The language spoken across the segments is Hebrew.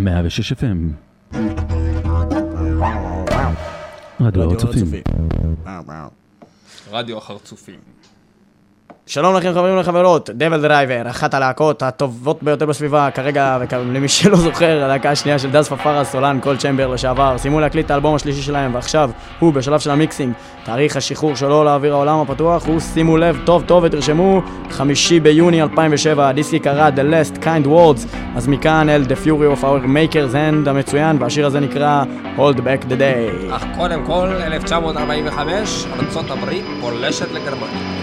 106 FM. רדיו הר צופים. רדיו החרצופים. שלום לכם חברים וחברות, DevilDriver, אחת הלהקות הטובות ביותר בסביבה כרגע, ולמי שלא זוכר, הלהקה השנייה של דז פפארה, סולן, Coal Chamber לשעבר, סיימו להקליט את האלבום השלישי שלהם, ועכשיו הוא בשלב של ה mixing. תאריך השחרור שלו לאוויר העולם הפתוח הוא, שימו לב טוב טוב ותרשמו, חמישי ביוני 2007, הדיסק יקרא The Last Kind Words, אז מכאן אל The Fury of Our Maker's Hand המצוין, והשיר הזה נקרא Hold Back the Day. אך קודם כל, 1945, ארצות הברית פולשת לגרמניה.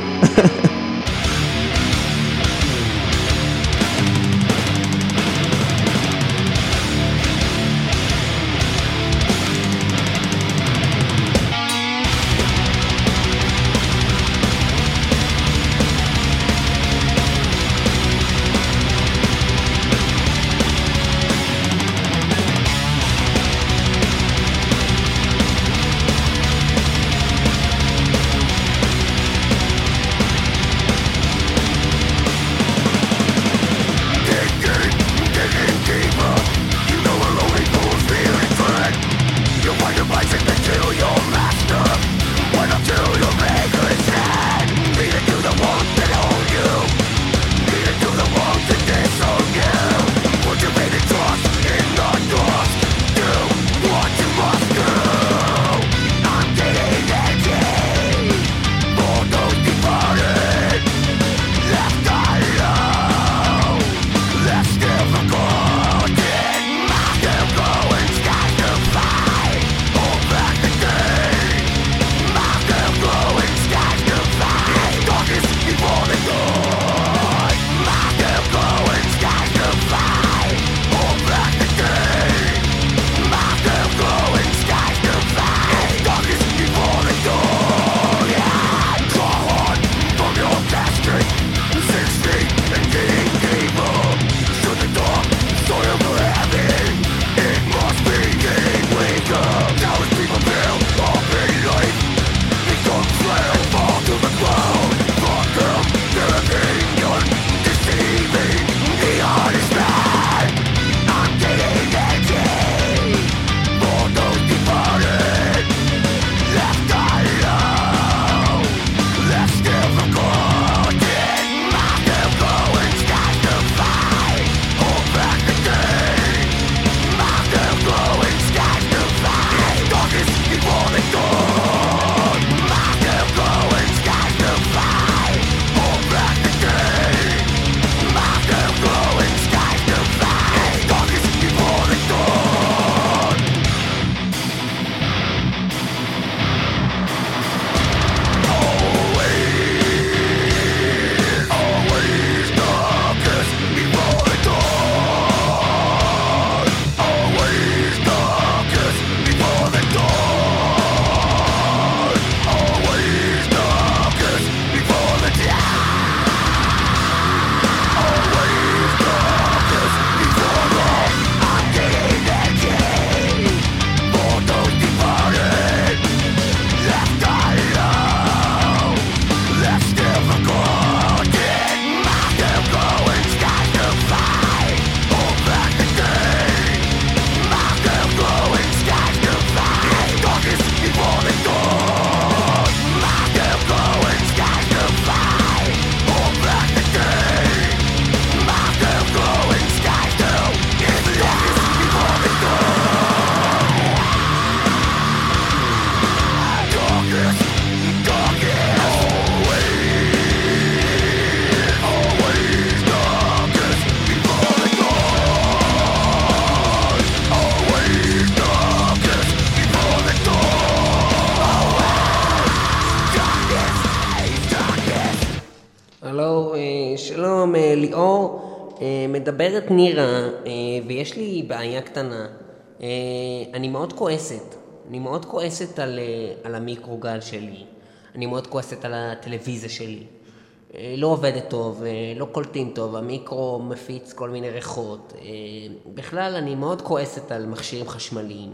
מדברת נירה, אה, ויש לי בעיה קטנה. אה, אני מאוד כועסת. אני מאוד כועסת על, אה, על המיקרוגל שלי. אני מאוד כועסת על הטלוויזיה שלי. לא עובדת טוב, לא קולטים טוב, המיקרו מפיץ כל מיני ריחות. בכלל, אני מאוד כועסת על מכשירים חשמליים.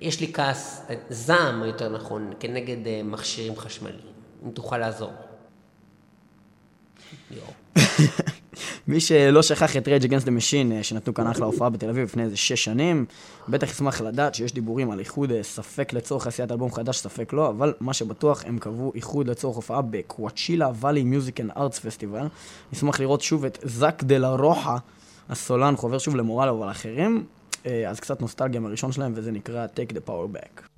יש לי כעס, זעם יותר נכון, כנגד מכשירים חשמליים. אם תוכל לעזור. מי שלא שכח את Rage Against the Machine, שנתנו כאן אחלה הופעה בתל אביב לפני איזה שש שנים, בטח ישמח לדעת שיש דיבורים על איחוד אה, ספק לצורך עשיית אלבום חדש, ספק לא, אבל מה שבטוח, הם קבעו איחוד לצורך הופעה ב Coachella Valley Music and Arts Festival. נשמח לראות שוב את זאק דה לה רוחה, הסולן חובר שוב למורלו ולאחרים, אה, אז קצת נוסטלגיה מהראשון שלהם, וזה נקרא Take the Power Back.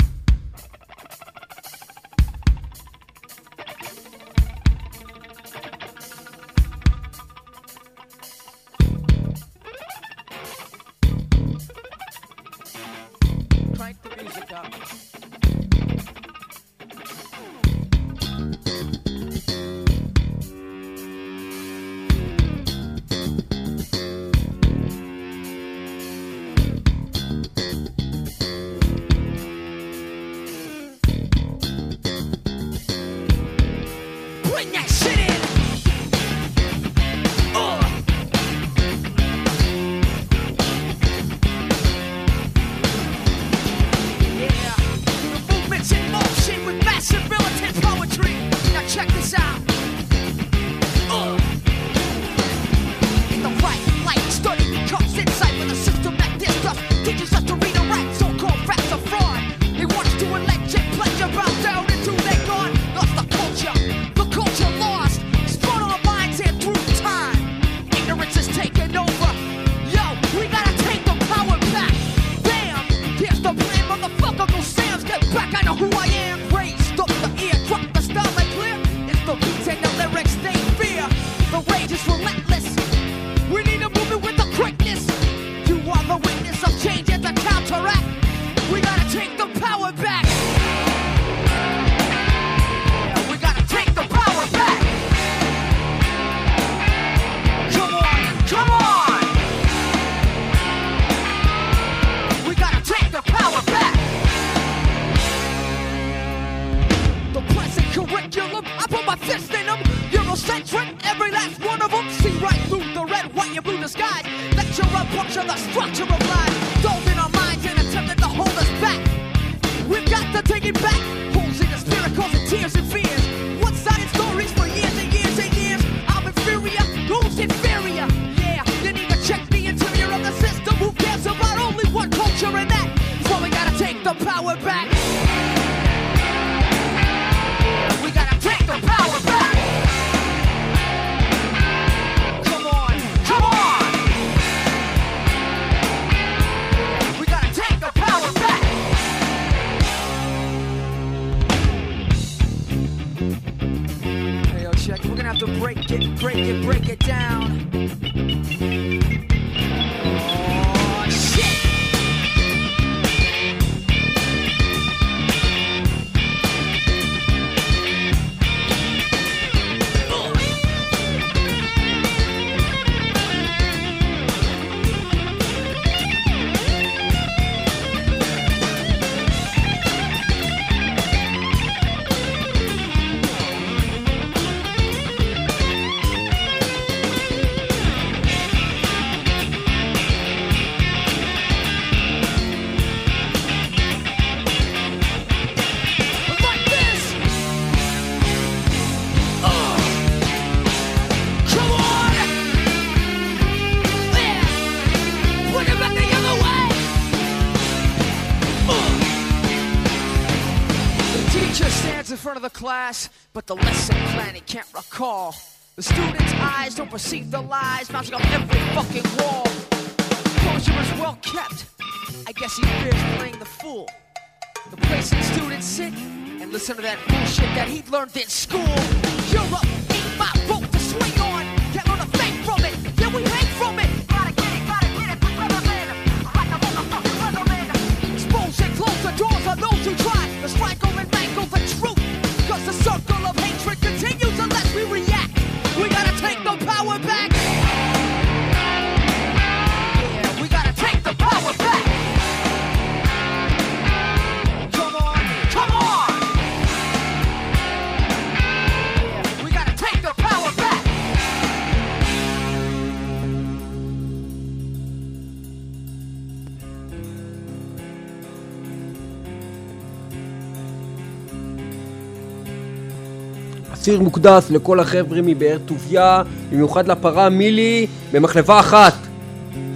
השיר מוקדש לכל החבר'ה מבאר טוביה, במיוחד לפרה מילי במחלבה אחת.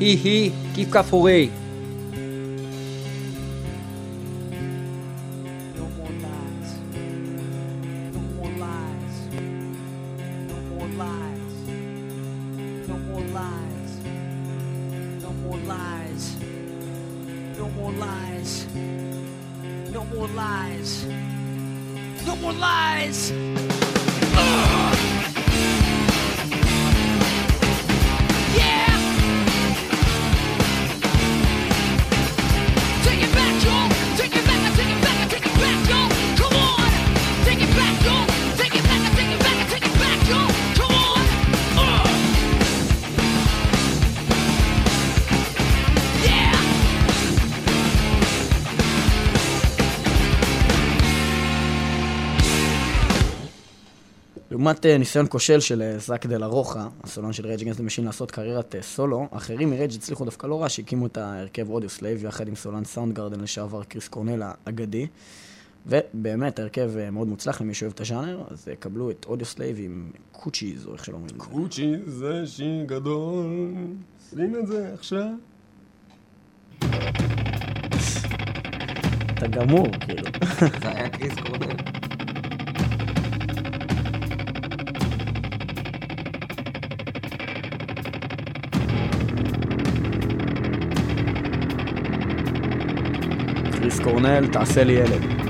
היא היא, כיף כף הורי. לעומת אה, ניסיון כושל של אה, זאק דה לה רוחה, הסולן של Rage Against Machine לעשות קריירת אה, סולו, אחרים מ Rage הצליחו דווקא לא רע שהקימו את ההרכב Audioslave יחד עם סולן Soundgarden לשעבר קריס קורנל האגדי. ובאמת ההרכב מאוד מוצלח למי שאוהב את הז'אנר, אז קבלו את Audioslave עם Cochise, או איך שלא אומרים את זה. Cochise זה שיר גדול, שים את זה עכשיו. אתה גמור, כאילו. זה היה קריס קורנל. קריס קורנל, תעשה לי ילד.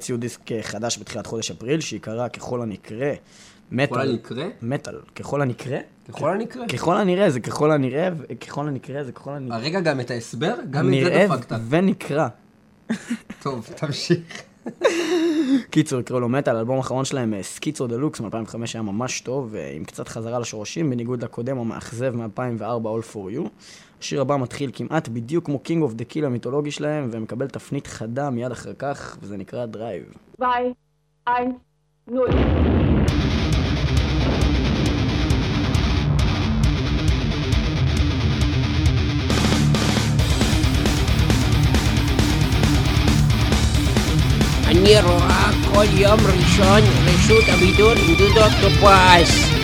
הוציאו דיסק אה, חדש בתחילת חודש אפריל, שייקרא ככל הנקרא. ככל מטאל. הנקרא? מטאל. ככל הנקרא? ככל הנקרא. ככל הנראה זה ככל הנראה, וככל הנקרא זה ככל הנראה. הרגע גם את ההסבר? גם את זה נראה דפקת. ונקרא. טוב, תמשיך. קיצור, יקראו לו מטאל, האלבום האחרון שלהם, אה, Schizo Deluxe מ-2005 היה ממש טוב, אה, עם קצת חזרה לשורשים, בניגוד לקודם המאכזב מ-2004, All for You. השיר הבא מתחיל כמעט בדיוק כמו King of the Kill המיתולוגי שלהם, ומקבל תפנית חדה מיד אחר כך, וזה נקרא Drive. 2, 1, 0. אני רואה כל יום ראשון רשות הבידור עם דודו אוקטופס.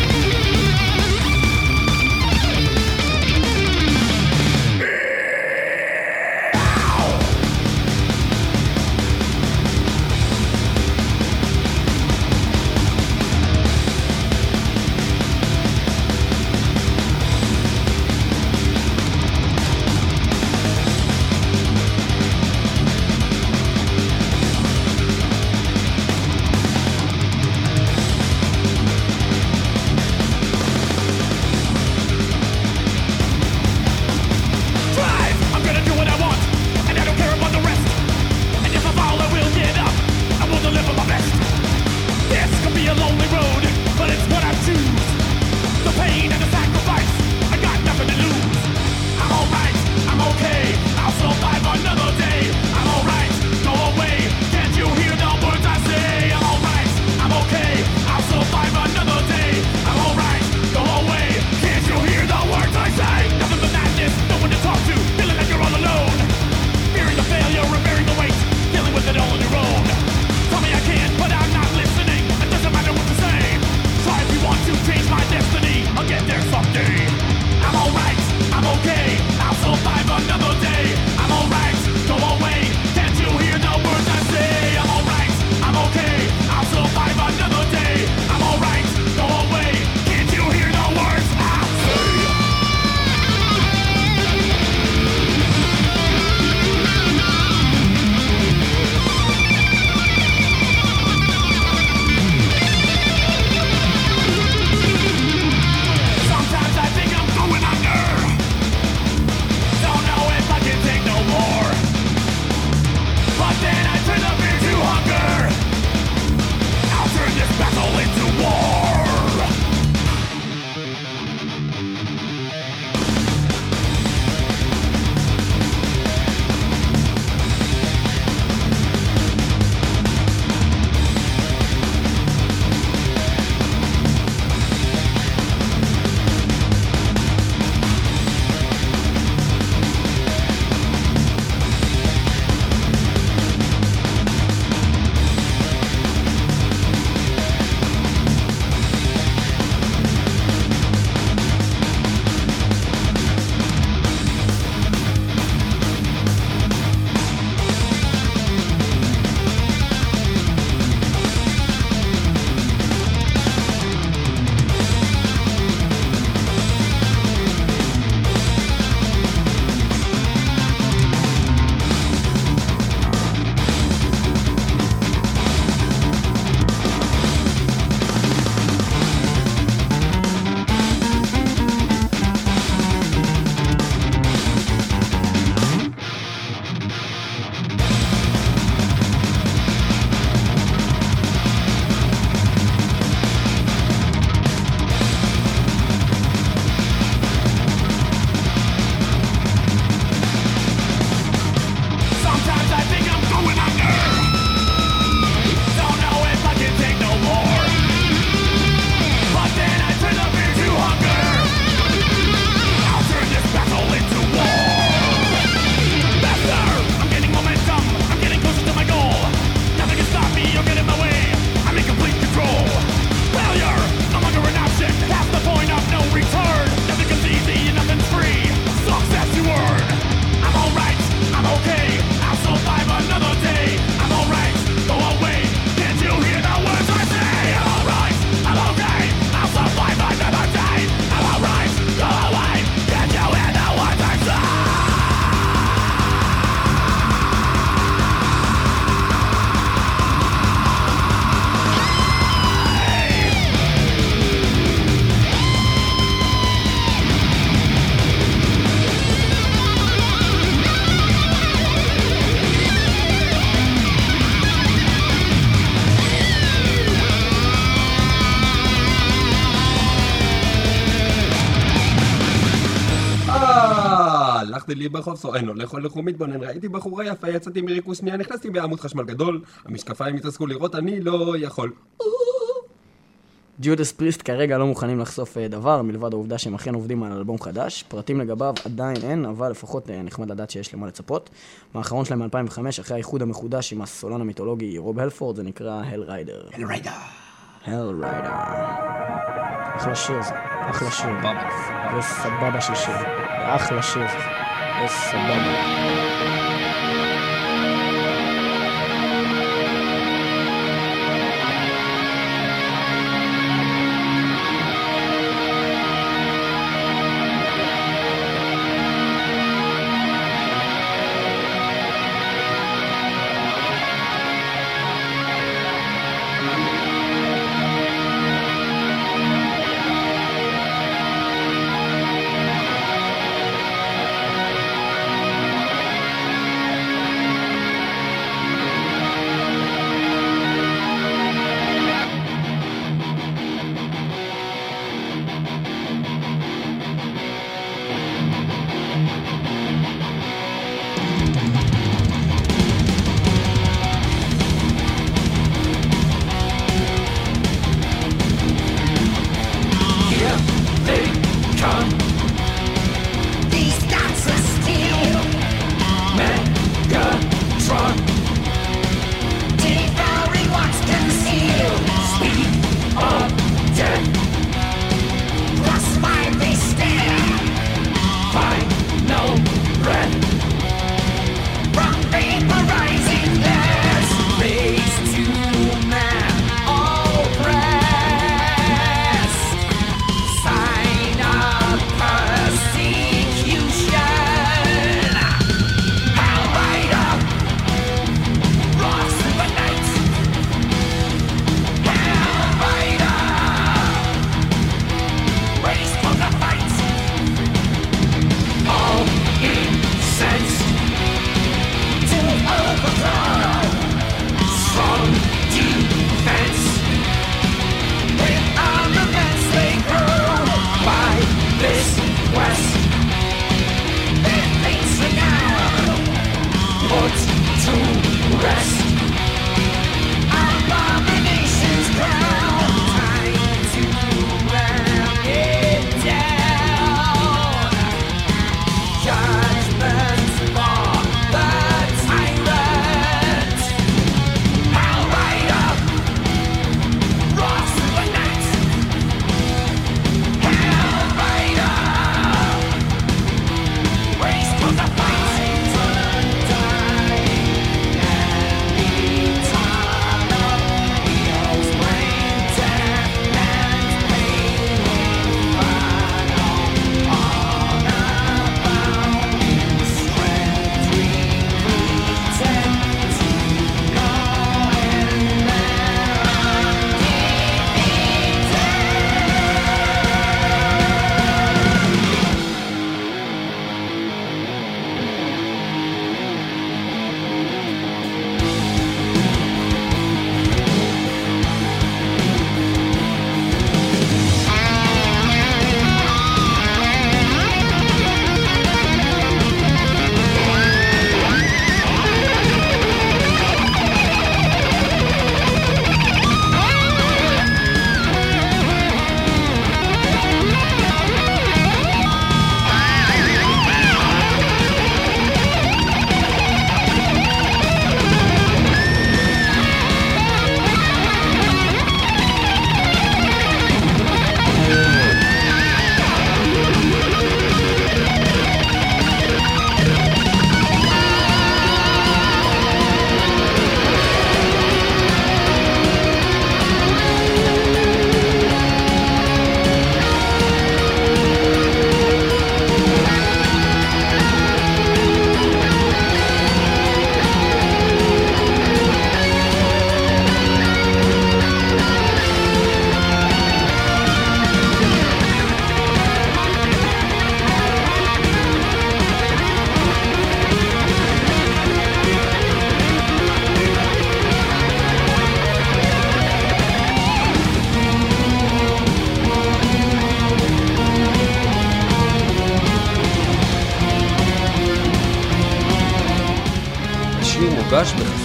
ברחוב סואן, הולך הולך ומתבונן, ראיתי בחורה יפה, יצאתי מריכוז שנייה, נכנסתי בעמוד חשמל גדול, המשקפיים התרסקו לראות, אני לא יכול. Judas Priest כרגע לא מוכנים לחשוף אה, דבר, מלבד העובדה שהם אכן עובדים על אלבום חדש. פרטים לגביו עדיין אין, אבל לפחות אה, נחמד לדעת שיש למה לצפות. מהאחרון שלהם מ-2005, אחרי האיחוד המחודש עם הסולן המיתולוגי רוב הלפורד, זה נקרא Hell Rider. Hell Rider. Hell Rider. אחלה שיר זה, אחלה שיר. זה סבבה של שיר. אחלה שיר. זה סבבה.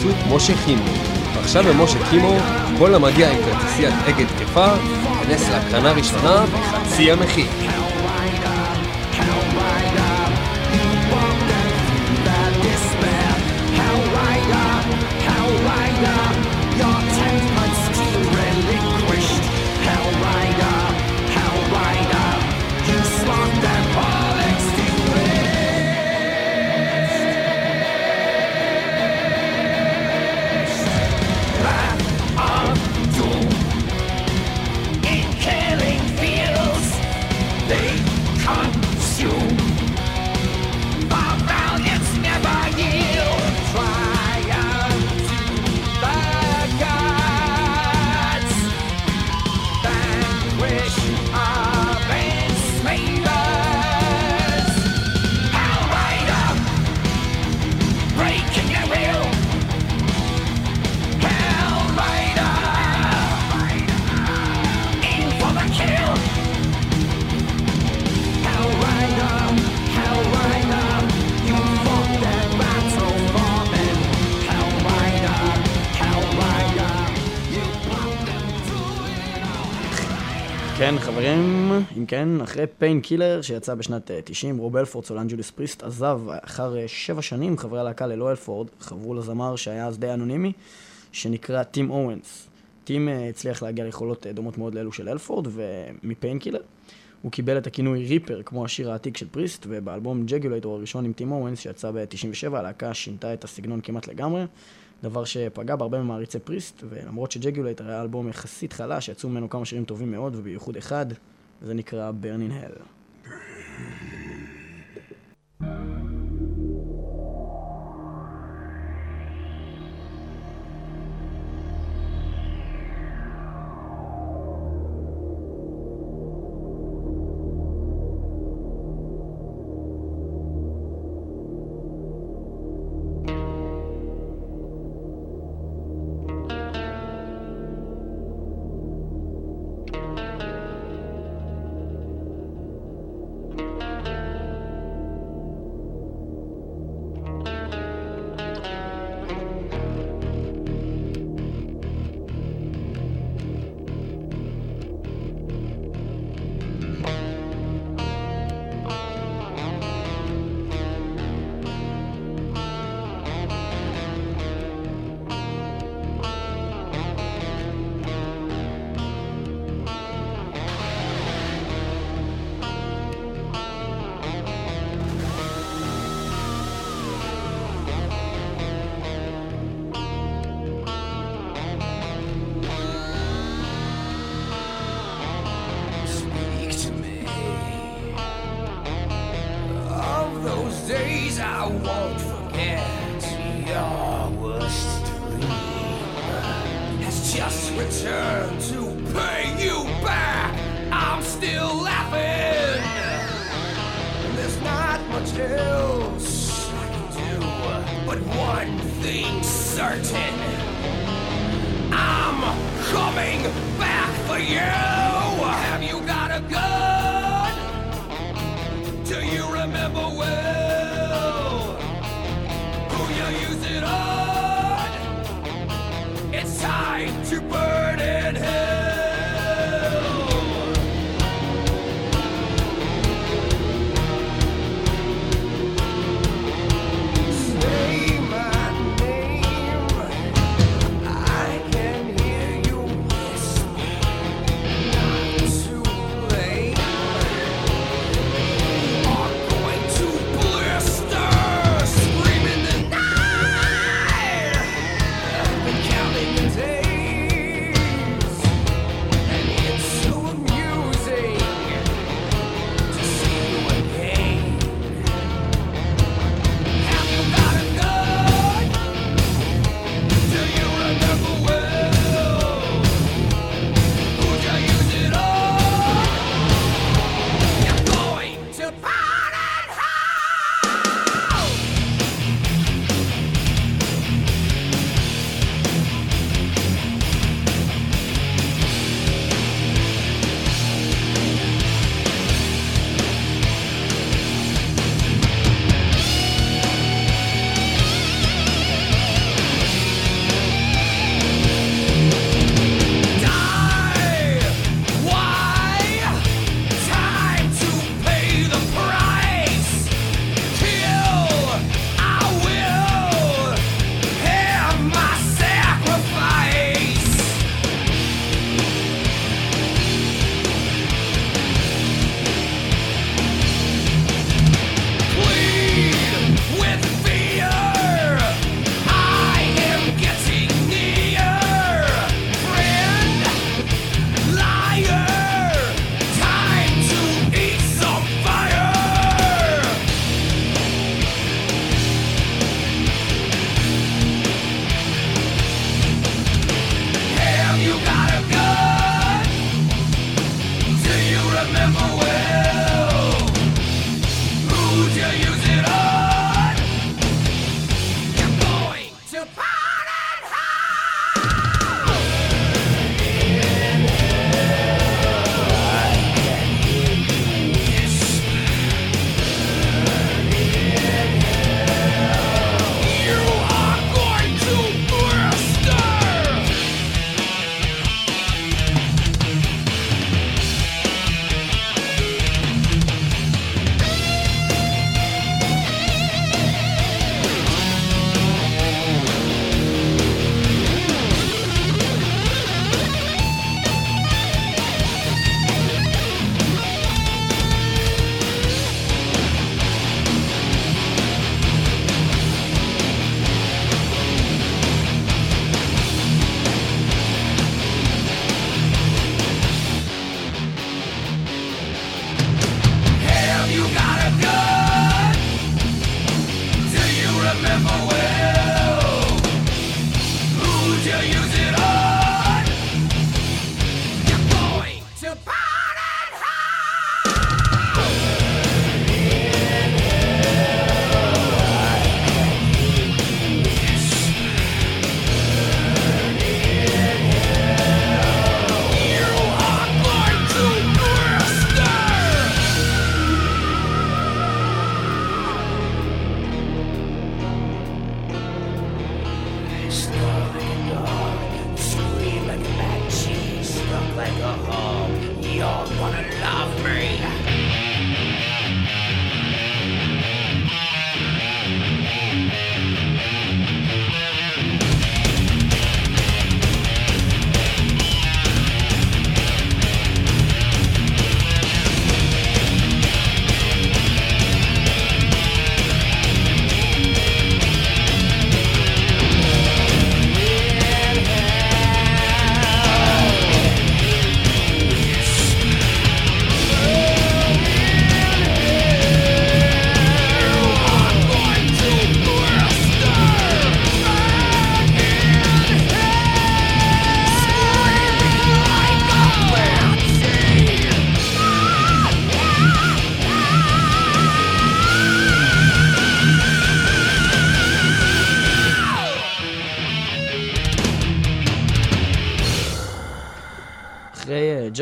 בחסות משה קימו. ועכשיו במשה קימו, כל המגיע עם כרטיסיית אגד תקפה, ייכנס להקרנה ראשונה בחצי המחיר. כן, אחרי Painkiller שיצא בשנת אה, 90, רוב הלפורד, סולן Judas Priest, עזב אחר אה, שבע שנים, חברי הלהקה ללא הלפורד, חברו לזמר שהיה אז די אנונימי, שנקרא טים אוונס. טים אה, הצליח להגיע ליכולות אה, דומות מאוד לאלו של הלפורד, ומ Painkiller. הוא קיבל את הכינוי Ripper, כמו השיר העתיק של Priest, ובאלבום Jugulator הראשון עם טים אוונס, שיצא ב-97, הלהקה שינתה את הסגנון כמעט לגמרי. דבר שפגע בהרבה ממעריצי Priest, ולמרות ש Jugulator היה אלבום יחסית חלש, יצאו ממנו כמה שירים טובים מאוד, ובייחוד אחד, זה נקרא Burning Hell.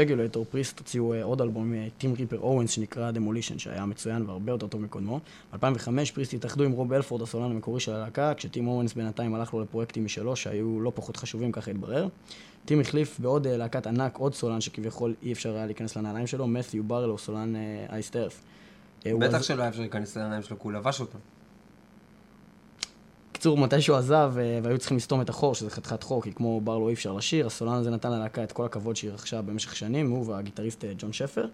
Jugulator Priest הוציאו אה, עוד אלבום עם טים Ripper אוונס שנקרא Demolition שהיה מצוין והרבה יותר טוב מקודמו. ב-2005 Priest התאחדו עם רוב הלפורד הסולן המקורי של הלהקה כשטים אוונס בינתיים הלך לו לפרויקטים משלו שהיו לא פחות חשובים ככה התברר. טים החליף בעוד אה, להקת ענק עוד סולן שכביכול אי אפשר היה להיכנס לנעליים שלו, מת'יו ברלו סולן Iced Earth. אה, בטח שלא היה אפשר להיכנס לנעליים שלו, כי הוא לבש אותו. בקיצור, מתי שהוא עזב אה, והיו צריכים לסתום את החור, שזה חתיכת חור, כי כמו ברלו אי אפשר לשיר, הסולן הזה נתן ללהקה את כל הכבוד שהיא רכשה במשך שנים, הוא והגיטריסט אה, ג'ון שפר.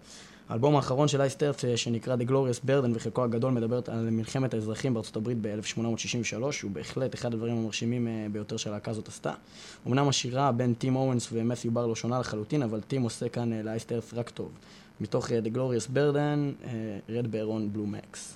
האלבום האחרון של אייסטרץ, אה, שנקרא The Glorious Burden, וחלקו הגדול מדברת על מלחמת האזרחים בארצות הברית ב-1863, הוא בהחלט אחד הדברים המרשימים ביותר שהלהקה הזאת עשתה. אמנם השירה בין טים אורנס ומת'יו ברלו שונה לחלוטין, אבל טים עושה כאן לאייסטרץ רק טוב. מתוך The Glorious Burden, רד בארון בלו מקס.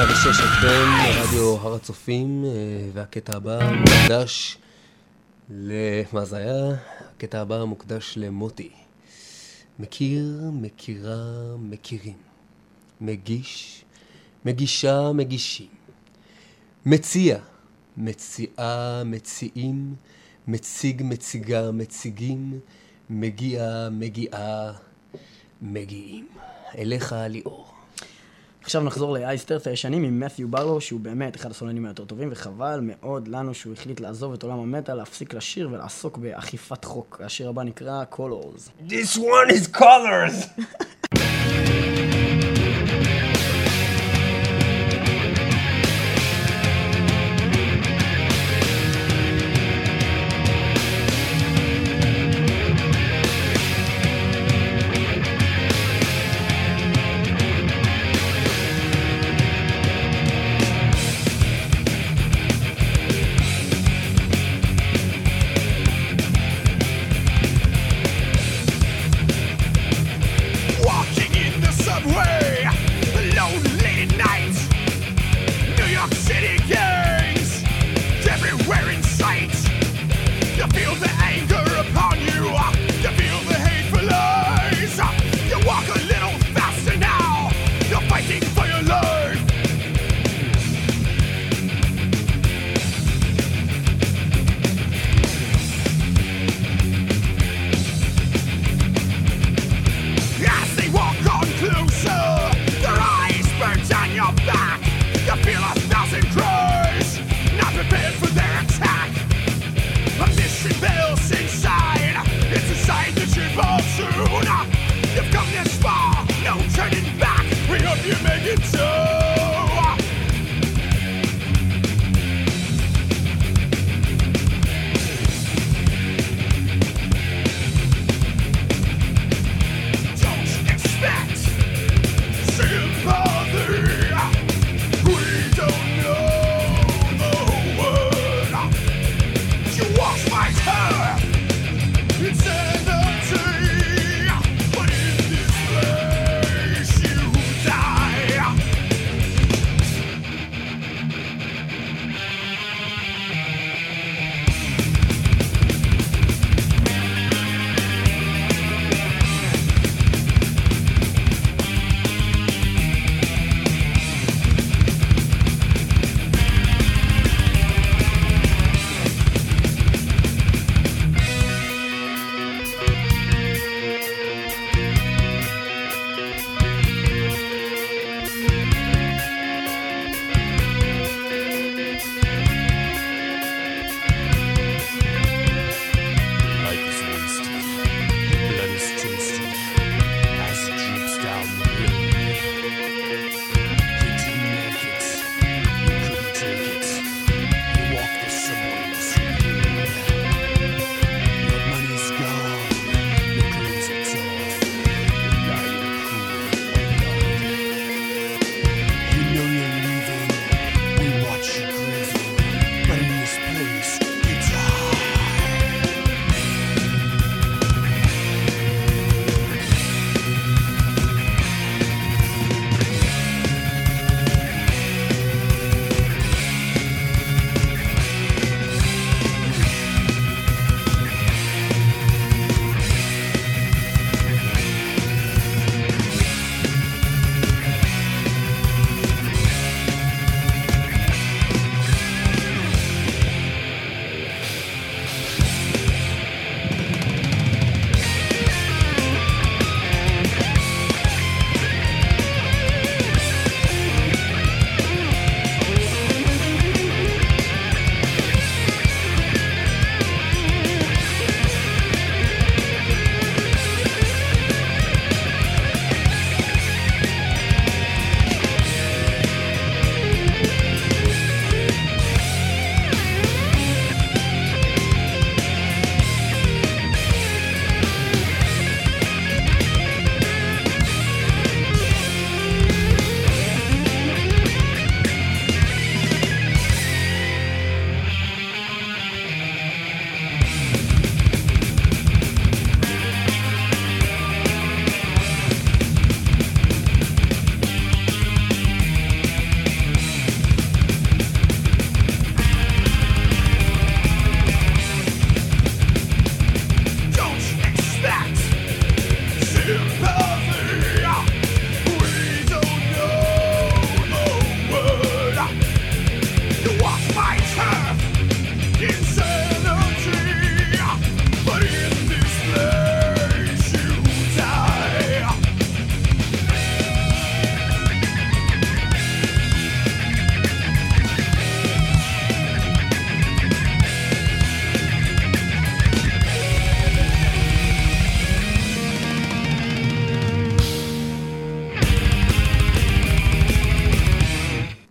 106 FM, רדיו הר הצופים, אה, והקטע הבא מוקדש ל... מה זה היה? הקטע הבא מוקדש למוטי. מכיר, מכירה, מכירים. מגיש, מגישה, מגישים. מציע, מציעה, מציעים. מציג, מציגה, מציגים. מגיע, מגיעה, מגיעים. אליך ליאור. עכשיו נחזור לאייסטרס הישנים עם מת'יו ברלו, שהוא באמת אחד הסולנים היותר טובים, וחבל מאוד לנו שהוא החליט לעזוב את עולם המטאל, להפסיק לשיר ולעסוק באכיפת חוק. השיר הבא נקרא Colors. This one is colors!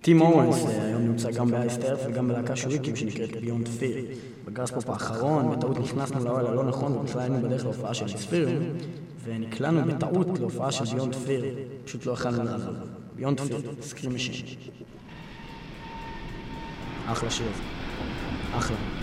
טים אוונס היום נמצא גם ב Iced Earth וגם בלהקה שהוא הקים שנקראת Beyond Fear. ב Graspop האחרון, בטעות נכנסנו לאוהל הלא נכון ובכלל היינו בדרך להופעה של Ensiferum, ונקלענו בטעות להופעה של Beyond Fear, פשוט לא יכולנו לעזוב. Beyond Fear, Scream Machine. אחלה שיר. אחלה.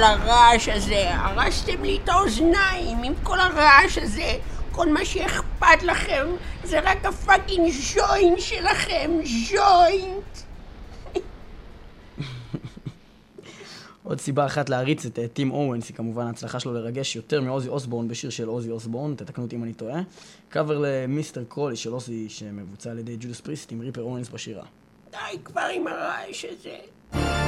כל הרעש הזה? הרסתם לי את האוזניים עם כל הרעש הזה. כל מה שאכפת לכם זה רק ה fucking ז'וינט שלכם, ז'וינט. עוד סיבה אחת להעריץ את אה, טים אוונס היא כמובן ההצלחה שלו לרגש יותר מעוזי אוסבורן בשיר של עוזי אוסבורן, תתקנו אותי אם אני טועה. קאבר ל Mr. Crowley של עוזי שמבוצע על ידי Judas Priest עם Ripper אוונס בשירה. די כבר עם הרעש הזה.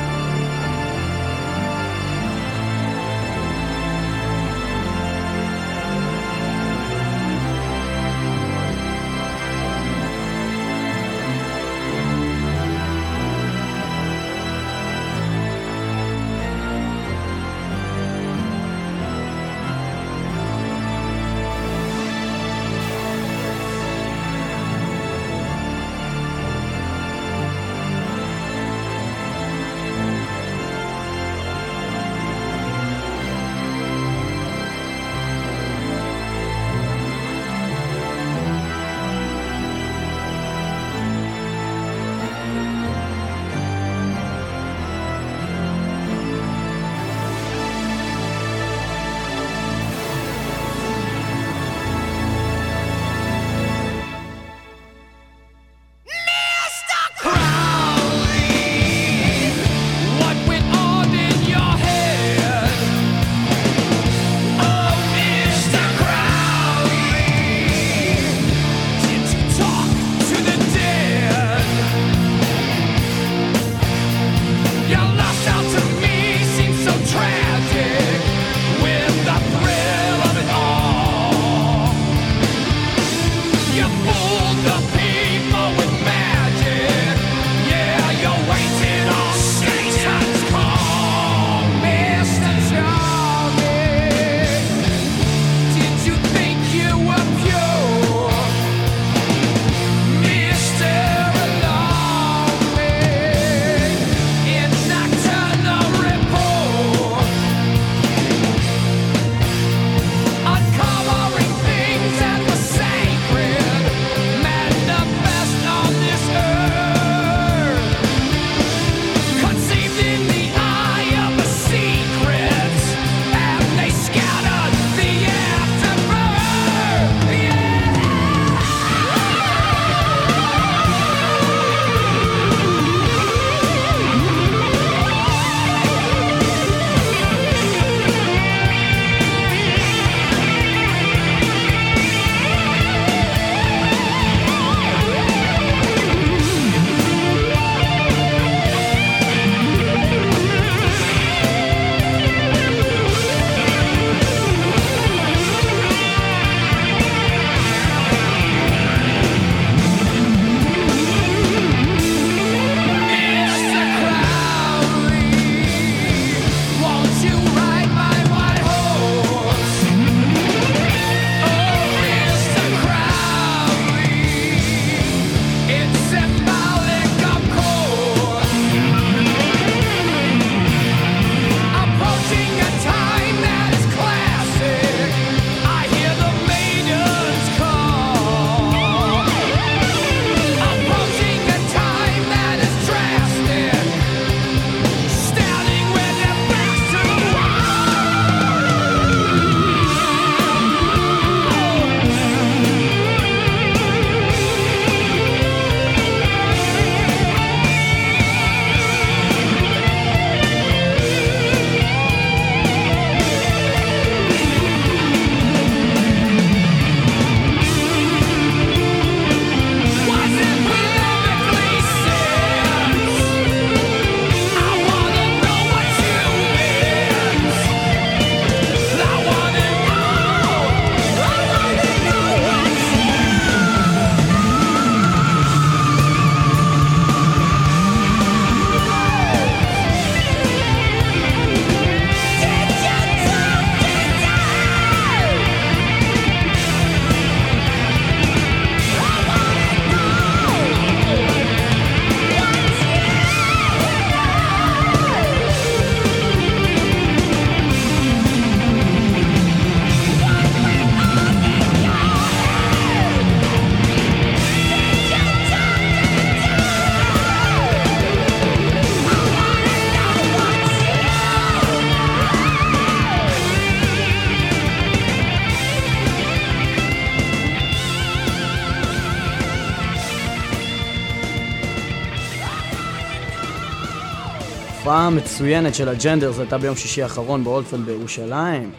ההופעה המצוינת של הג'נדרס הייתה ביום שישי האחרון באולדפלד בירושלים.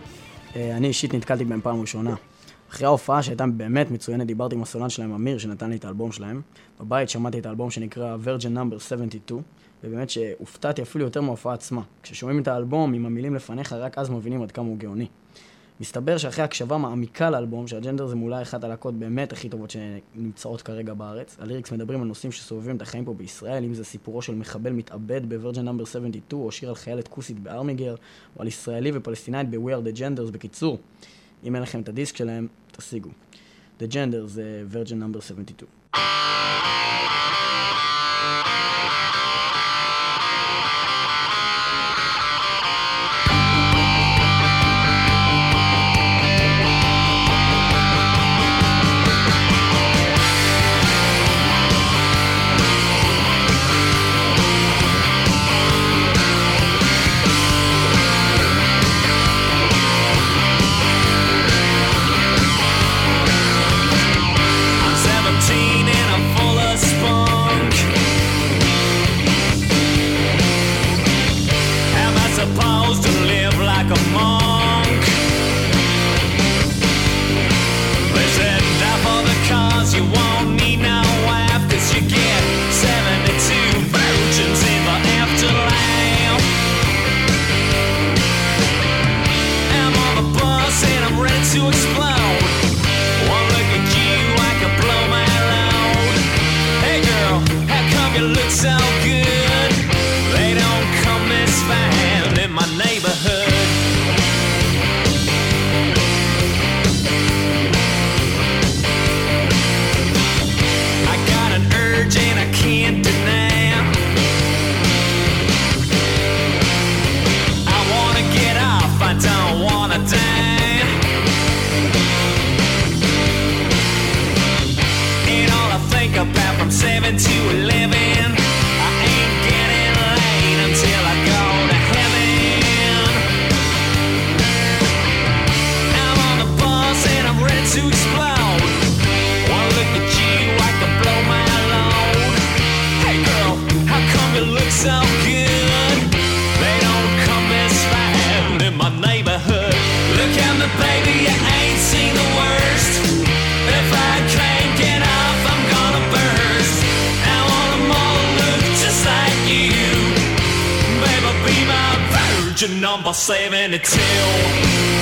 אה, אני אישית נתקלתי בהם פעם ראשונה. אחרי ההופעה שהייתה באמת מצוינת, דיברתי עם הסולן שלהם, אמיר, שנתן לי את האלבום שלהם. בבית שמעתי את האלבום שנקרא Virgin Number 72, ובאמת שהופתעתי אפילו יותר מההופעה עצמה. כששומעים את האלבום עם המילים לפניך, רק אז מבינים עד כמה הוא גאוני. מסתבר שאחרי הקשבה מעמיקה לאלבום, שהג'נדר זה אולי אחת הלהקות באמת הכי טובות שנמצאות כרגע בארץ, הליריקס מדברים על נושאים שסובבים את החיים פה בישראל, אם זה סיפורו של מחבל מתאבד בוורג'ן נאמבר 72, או שיר על חיילת כוסית בארמיגר, או על ישראלי ופלסטינאית ב-We are the genders. בקיצור, אם אין לכם את הדיסק שלהם, תשיגו. The gender זה אה, וורג'ן נאמבר 72. your number, saving it till.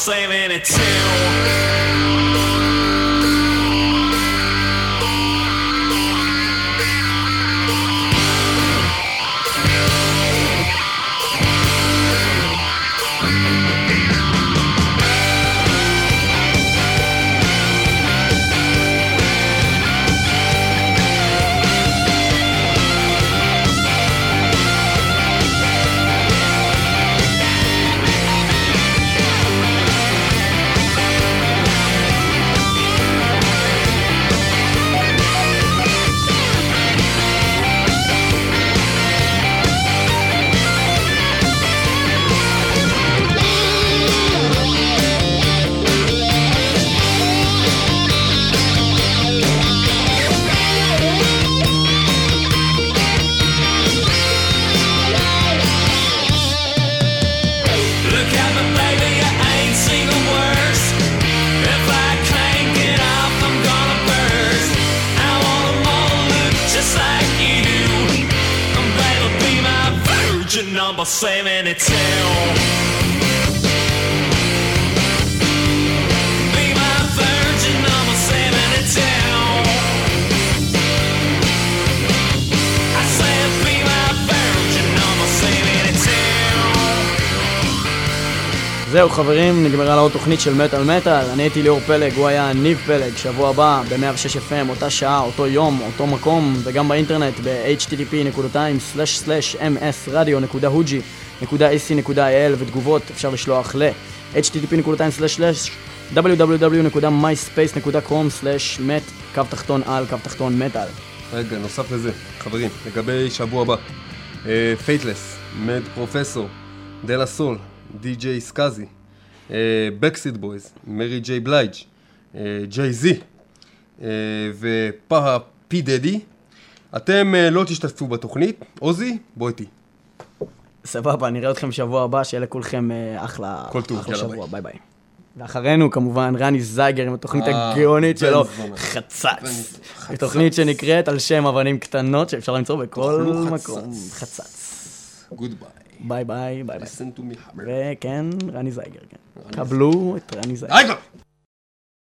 sailing it tune. זהו חברים, נגמרה לעוד תוכנית של מטאל מטאל, אני הייתי ליאור פלג, הוא היה ניב פלג, שבוע הבא ב-106 FM, אותה שעה, אותו יום, אותו מקום, וגם באינטרנט ב-http://msradio.huji.ac.il ותגובות אפשר לשלוח ל http://www.myspace.com/מת קו תחתון על קו תחתון מטאל. רגע, נוסף לזה, חברים, לגבי שבוע הבא, Faithless, Mad Professor, De La Soul, DJ Skazi, Backstreet Boys, Mary J. Blige, Jay-Z ו Puff P Diddy. אתם אה, לא תשתתפו בתוכנית, עוזי, בוא איתי. סבבה, נראה אתכם שבוע הבא, שיהיה לכולכם אה, אחלה, כל טוב, אחלה שבוע, ביי ביי. ואחרינו כמובן רני זייגר עם התוכנית אה, הגאונית שלו. חצץ. תוכנית שנקראת על שם אבנים קטנות שאפשר למצוא בכל מקום. חצץ. Goodbye. ביי ביי, ביי ביי. וכן, רני זייגר, כן. קבלו את רני זייגר.